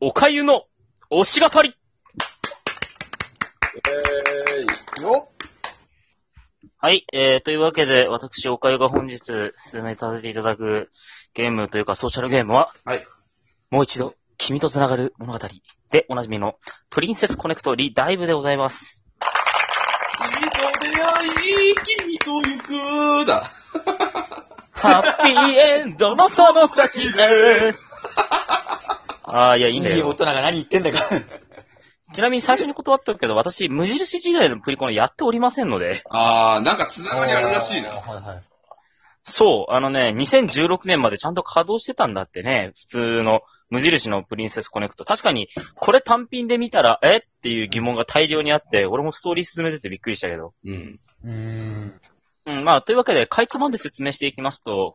おかゆの推し語りえーい。よはい、えー、というわけで、私、おかゆが本日進めさせていただくゲームというかソーシャルゲームは、はい。もう一度、君と繋がる物語でおなじみの、プリンセスコネクトリダイブでございます。君と出会い、君と行くだ。ハッピーエンドのその先で。ああ、いや、いいんだよ。いい大人が何言ってんだか。ちなみに最初に断ったけど、私、無印時代のプリコネやっておりませんので、あー、なんか繋がりあるらしいな。はいはい。そう、あのね、2016年までちゃんと稼働してたんだってね、普通の無印のプリンセスコネクト。確かに、これ単品で見たら、えっていう疑問が大量にあって、俺もストーリー進めててびっくりしたけど。うん。うーん。うん、まあ、というわけで、かいつまんで説明していきますと、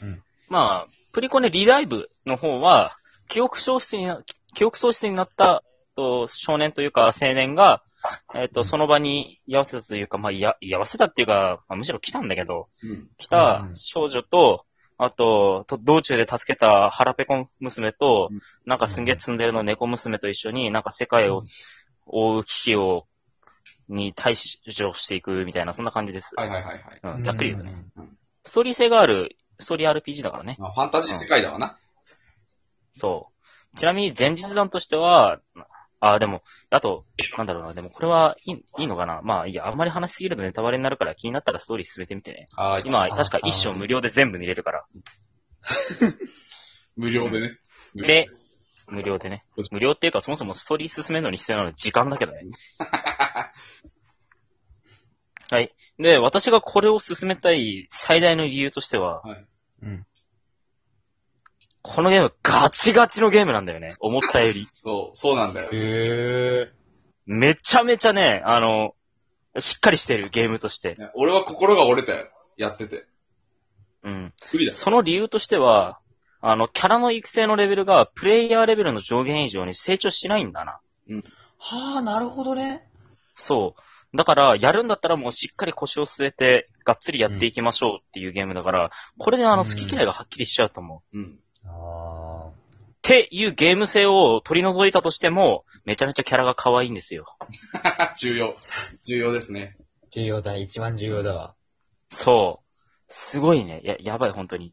うんまあ、プリコネリライブの方は、記憶喪失にな、記憶喪失になった、と少年というか青年が、えっ、と、その場に居合わせたというか、まあ、いや、居合わせたっていうか、まあ、むしろ来たんだけど、うん。来たうん少女と、あと、と道中で助けた腹ペコ娘とうん、なんかすんげえツンデレの猫娘と一緒に、なんか世界を覆う危機を、に対処していくみたいな、そんな感じです。はいはいはいはい。うん、ざっくり言うとね。ね。ストーリー性がある、ストーリー RPG だからね。あファンタジー世界だわな。そう。ちなみに前日談としては、あ、でも、あと、なんだろうな、でもこれはいいいいのかな？まあ、いや、あんまり話しすぎるとネタバレになるから気になったらストーリー進めてみてね。あー、今、あ確か一章無料で全部見れるから。無料でね。で、無料でね。無料っていうか、そもそもストーリー進めるのに必要なのは時間だけどね。はい。で、私がこれを進めたい最大の理由としては、はい。うん。このゲームガチガチのゲームなんだよね。思ったより。そう、そうなんだよ。へめちゃめちゃね、あの、しっかりしてるゲームとして。ね俺は心が折れたよ。やってて。うん。無理だ。その理由としては、あの、キャラの育成のレベルがプレイヤーレベルの上限以上に成長しないんだな。はあ、なるほどね。そう。だから、やるんだったらもうしっかり腰を据えて、がっつりやっていきましょうっていうゲームだから、これであの、うん好き嫌いがはっきりしちゃうと思う。うん。あっていうゲーム性を取り除いたとしても、めちゃめちゃキャラが可愛いんですよ。重要。重要ですね。あ。重要だね。一番重要だわ。そう。すごいね。や、やばい、本当に。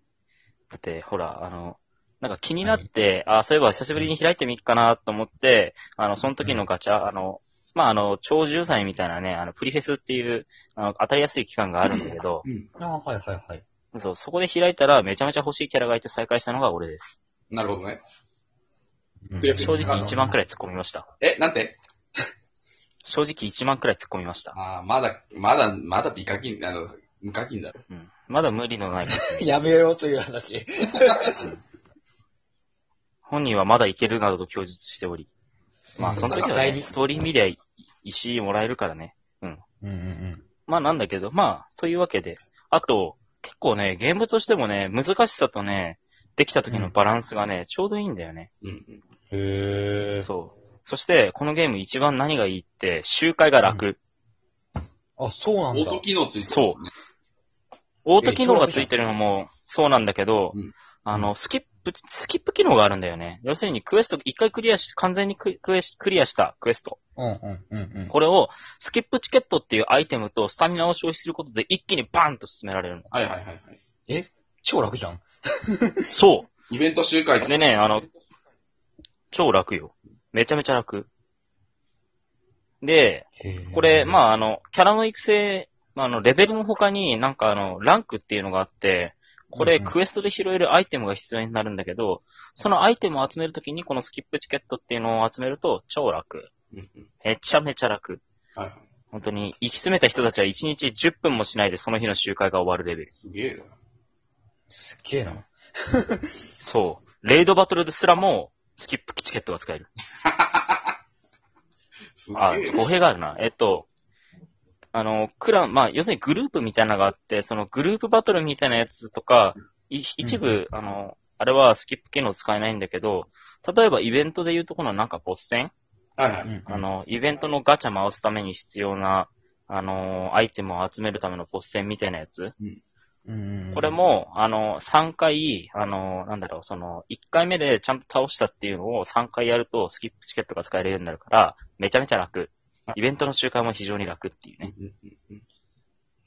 だって、ほら、あの、なんか気になって、あ、そういえば久しぶりに開いてみっかなと思って、あの、その時のガチャ、あの、まあ、あの、超重祭みたいなね、あの、プリフェスっていう、あの、当たりやすい期間があるんだけど、うん。ああ、はいはいはい。そう、そこで開いたらめちゃめちゃ欲しいキャラがいて再開したのが俺です。なるほどね。うんで正直1万くらい突っ込みました。え、なんて？正直1万くらい突っ込みました。あー、まだ、まだ、まだ美課金、あの、無課金だろ。うん。まだ無理のない やめよう、そういう話。本人はまだいけるなどと供述しており。まあ、うんその時は、ね、ストーリー見りゃ石もらえるからね。うんうんうん。まあなんだけど、まあ、というわけで。あと、結構ね、ゲームとしてもね、難しさとね、できた時のバランスがね、ちょうどいいんだよね。うんうん。へえ。そう。そして、このゲーム一番何がいいって、周回が楽。あ、そうなんだ。オート機能ついてる、そう。オート機能がついてるのもそうなんだけど、うんあの、スキップ、スキップ機能があるんだよね。要するにクエスト、一回クリアし、完全にククエスクリアしたクエスト。うんうんうんうん。これを、スキップチケットっていうアイテムとスタミナを消費することで一気にバンと進められるの。はいはいはいはい。超楽じゃん。そイベント集会う。でね、あの、超楽よ。めちゃめちゃ楽。で、これ、まあ。あ、あの、キャラの育成、まあ、あの、レベルの他になんかあの、ランクっていうのがあって、これ、クエストで拾えるアイテムが必要になるんだけど、そのアイテムを集めるときに、このスキップチケットっていうのを集めると、超楽。めちゃめちゃ楽。はいはい。本当に、行き詰めた人たちは1日10分もしないでその日の集会が終わるレベル。すげえな。すっげえな。そう。レイドバトルですらも、スキップチケットが使える。すげあ、え。語弊があるな。えっと、あの、クラン、まあ、要するにグループみたいなのがあって、そのグループバトルみたいなやつとか、い一部、あの、あれはスキップ機能使えないんだけど、例えばイベントで言うとこのなんかボス戦、はいはい。うんあ、の、イベントのガチャ回すために必要な、あの、アイテムを集めるためのボス戦みたいなやつ、うんうん。これ、も、あの、3回、あの、なんだろう、その、1回目でちゃんと倒したっていうのを3回やると、スキップチケットが使えるようになるから、めちゃめちゃ楽あ。イベントの周回も非常に楽っていうね。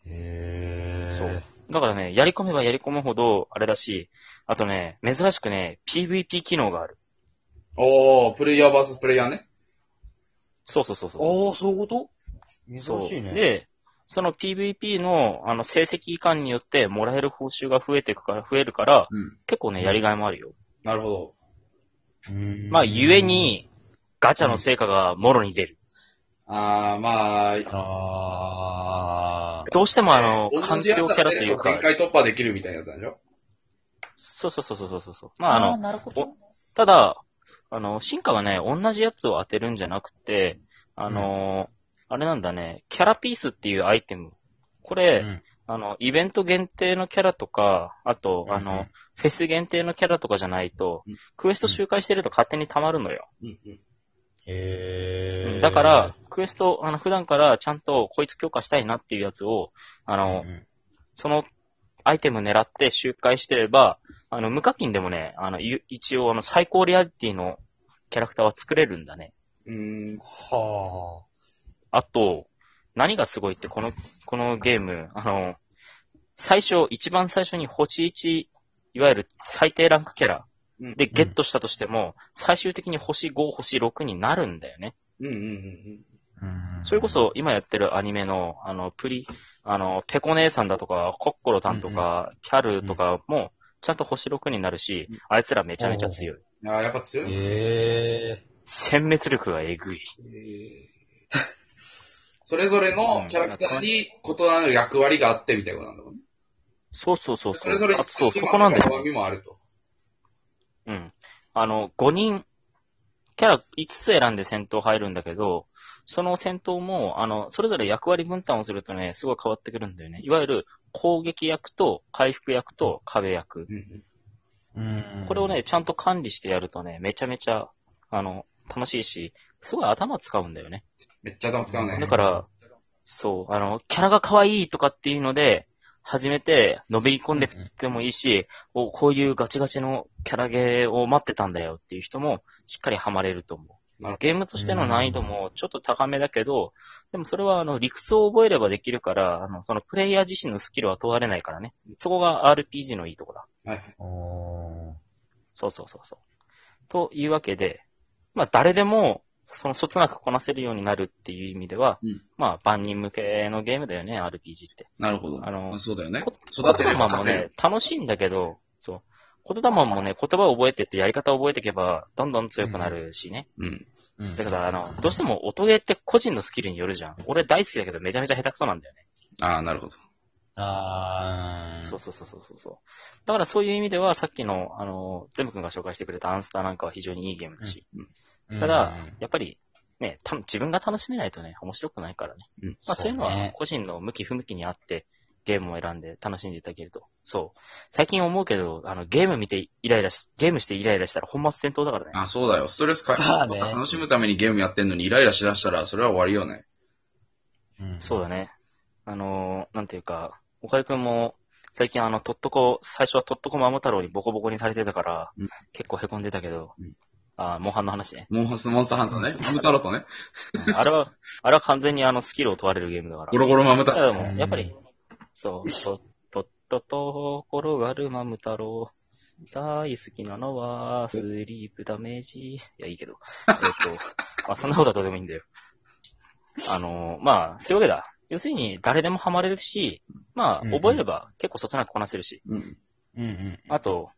へー。そうだからね、やり込めばやり込むほど、あれだし、あとね、珍しくね、PVP 機能がある。おー、プレイヤーバースプレイヤーね。そうそうそうそう。ああ、そういうこと？珍しいね。、で、その PVP の、あの、成績以下によってもらえる報酬が増えていくから、増えるから、うん。結構ね、やりがいもあるよ。なるほど。うんまあ、ゆえ、に、ガチャの成果がもろに出る。あー、まあ、あどうしてもあの、環境キャラとというか限、界突破できるみたいなやつなんでしょ？そうそうそうそうそうそう。まあ。あ、あの、なるほど。ただ、あの、進化はね、同じやつを当てるんじゃなくて、あの、あれなんだね、キャラピースっていうアイテム。これ、うんあの、イベント限定のキャラとか、あと、あうんの、フェス限定のキャラとかじゃないとうん、クエスト周回してると勝手に溜まるのよ。うんうん。へー。だから、クエスト、あの、普段からちゃんとこいつ強化したいなっていうやつを、あの、うんそのアイテム狙って周回してれば、あの、無課金でもね、あの、い一応、あの、最高リアリティのキャラクターは作れるんだね。うーん。はあと、何がすごいって、この、このゲーム、あの、最初、一番最初に星1、いわゆる最低ランクキャラうんでゲットしたとしても、最終的に星5、星6になるんだよね。うんうんうんあ。うんそれこ、そ、今やってるアニメの、あの、プリ、あの、ペコ姉さんだとか、コッコロタンとか、キャルとかも、ちゃんと星6になるしうん、あいつらめちゃめちゃ強い。うん。あー、やっぱ強い。へ殲滅力がえぐい。えーそれぞれのキャラクターに異なる役割があってみたいなことなんだもんね。そうそうそうそ。そうれぞれあとそう、そこなんですよ。もあると。うん。あの、5人、キャラ5つ選んで戦闘入るんだけど、その戦闘も、あの、それぞれ役割分担をするとね、すごい変わってくるんだよね。いわゆる攻撃役と回復役と壁役。うんうん。これをね、、ちゃんと管理してやるとね、めちゃめちゃ、あの、楽しいし、すごい頭使うんだよね。めっちゃ頭使うね。だから、そう、あの、キャラが可愛いとかっていうので、初めて、のめり込んでってもいいし、おこういうガチガチのキャラゲーを待ってたんだよっていう人も、しっかりハマれると思う。なるゲームとしての難易度もちょっと高めだけど、でもそれはあの理屈を覚えればできるから、あのそのプレイヤー自身のスキルは問われないからね。そこが RPG のいいとこだ。はいそうそうそうそう。というわけで、まあ誰でも、そのそつなくこなせるようになるっていう意味では、うんまあ万人向けのゲームだよね、RPG って。なるほど。あのまそうだよねこ。育てれば言霊もね、楽しいんだけど、そう。言霊もね、言葉を覚えてってやり方を覚えていけば、どんどん強くなるしね。うん。うん。だから、あの、どうしても音ゲーって個人のスキルによるじゃん。俺大好きだけどめちゃめちゃ下手くそなんだよね。ああ、なるほど。あーそうそうそうそうそうそう。だからそういう意味では、さっきの、あの、ゼム君が紹介してくれたアンスターなんかは非常にいいゲームだし。うんただ、やっぱり、ね、た自分が楽しめないとね、面白くないからね。うん。まあそういうのはそうね個人の向き不向きにあって、ゲームを選んで楽しんでいただけると。そう。最近思うけど、あの、ゲーム見てイライラし、ゲームしてイライラしたら本末転倒だからね。あ、そうだよ。ストレスか、まあね楽しむためにゲームやってんのにイライラしだしたら、それは終わりよね。うんそうだね。あのーなんていうか、岡井くんも、最近あの、とっとこ、最初はとっとこマモ太郎にボコボコにされてたから、うん結構凹んでたけど、うんあーモンハンの話ね。モンハン、モンスターハンターね。マム太郎とね。うんあれは、あれは完全にあの、スキルを問われるゲームだから。ゴロゴロマム太いや郎。でも、やっぱり、そう、と、とっとと転がるマム太郎。大好きなのは、スリープダメージ。いや、いいけど。えっと、まあ、そんなことはどうでもいいんだよ。あの、まあ、そういうわけだ。要するに、誰でもハマれるし、まあ、覚えれば結構そつなくこなせるし。うん。うんうん。あと、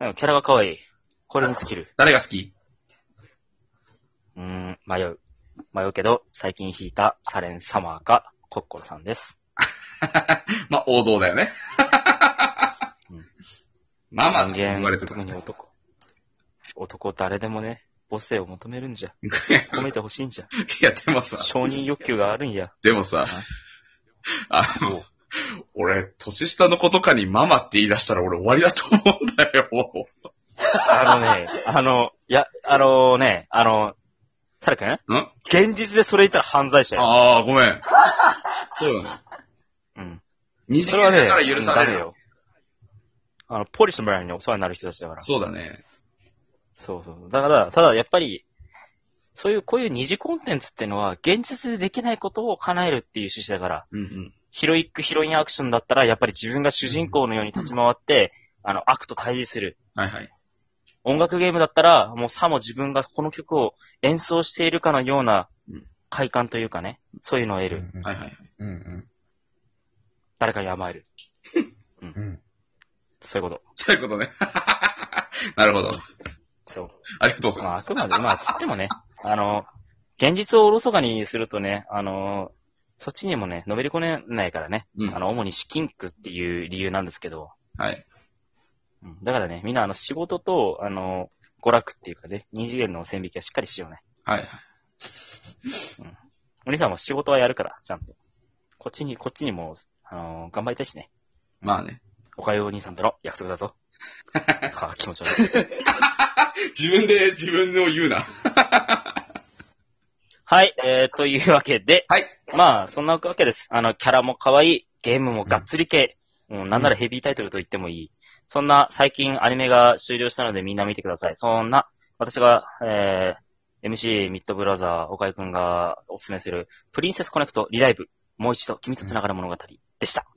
うんキャラが可愛い。これのスキル。誰が好き？うーん、迷う。迷うけど、最近弾いたサレンサマーか、コッコロさんです。まあ、王道だよね うん。ママって言われてた特。に男。男誰でもね、母性を求めるんじゃ。褒めてほしいんじゃ。いや、でもさ、承認欲求があるんや。でもさ、あの、俺、年下の子とかにママって言い出したら俺終わりだと思うんだよ。あのね、あの、いや、あのね、あの、タル君？ん？現実でそれ言ったら犯罪者よ。ああ、ごめん。そうよね。うん。二次元それはね、だから許される。よ。あの、ポリス村にお世話になる人たちだから。そうだね。そうそう。だから、ただやっぱり、そういう、こういう二次コンテンツっていうのは、現実でできないことを叶えるっていう趣旨だから、うんうん。ヒロイックヒロインアクションだったら、やっぱり自分が主人公のように立ち回って、あの、悪と対峙する。はいはい。音楽ゲームだったら、もうさも自分がこの曲を演奏しているかのようなうん快感というかね、そういうのを得る。うんはいはい。うんうん。誰かに甘える。うん。そういうこそういうことね。なるほど。と。そう。ありがとうございまあ、ます。あくまで、まあ、つってもね、あの、現実をおろそかにするとね、あの、そっちにもね、のめり込めないからね、うんあの、主に資金区っていう理由なんですけど、はい。うんだからね、みんなあの、仕事と、あの、娯楽っていうかね、二次元の線引きはしっかりしようね。はいはい。お兄さんも仕事はやるから、ちゃんと。こっちに、こっちにも、あの、頑張りたいしね。まあね。おかゆお兄さんとの約束だぞ。は あ、気持ち悪い。自分で自分を言うな。はい、えー、というわけで、はい。まあ、そんなわけです。あの、キャラも可愛い、ゲームもがっつり系、もうなんならヘビータイトルと言ってもいい。そんな最近アニメが終了したのでみんな見てください。そんな、私が、えー、MC ミッドブラザー、岡井くんがおすすめする、プリンセスコネクトリライブ、もう一度君と繋がる物語でした。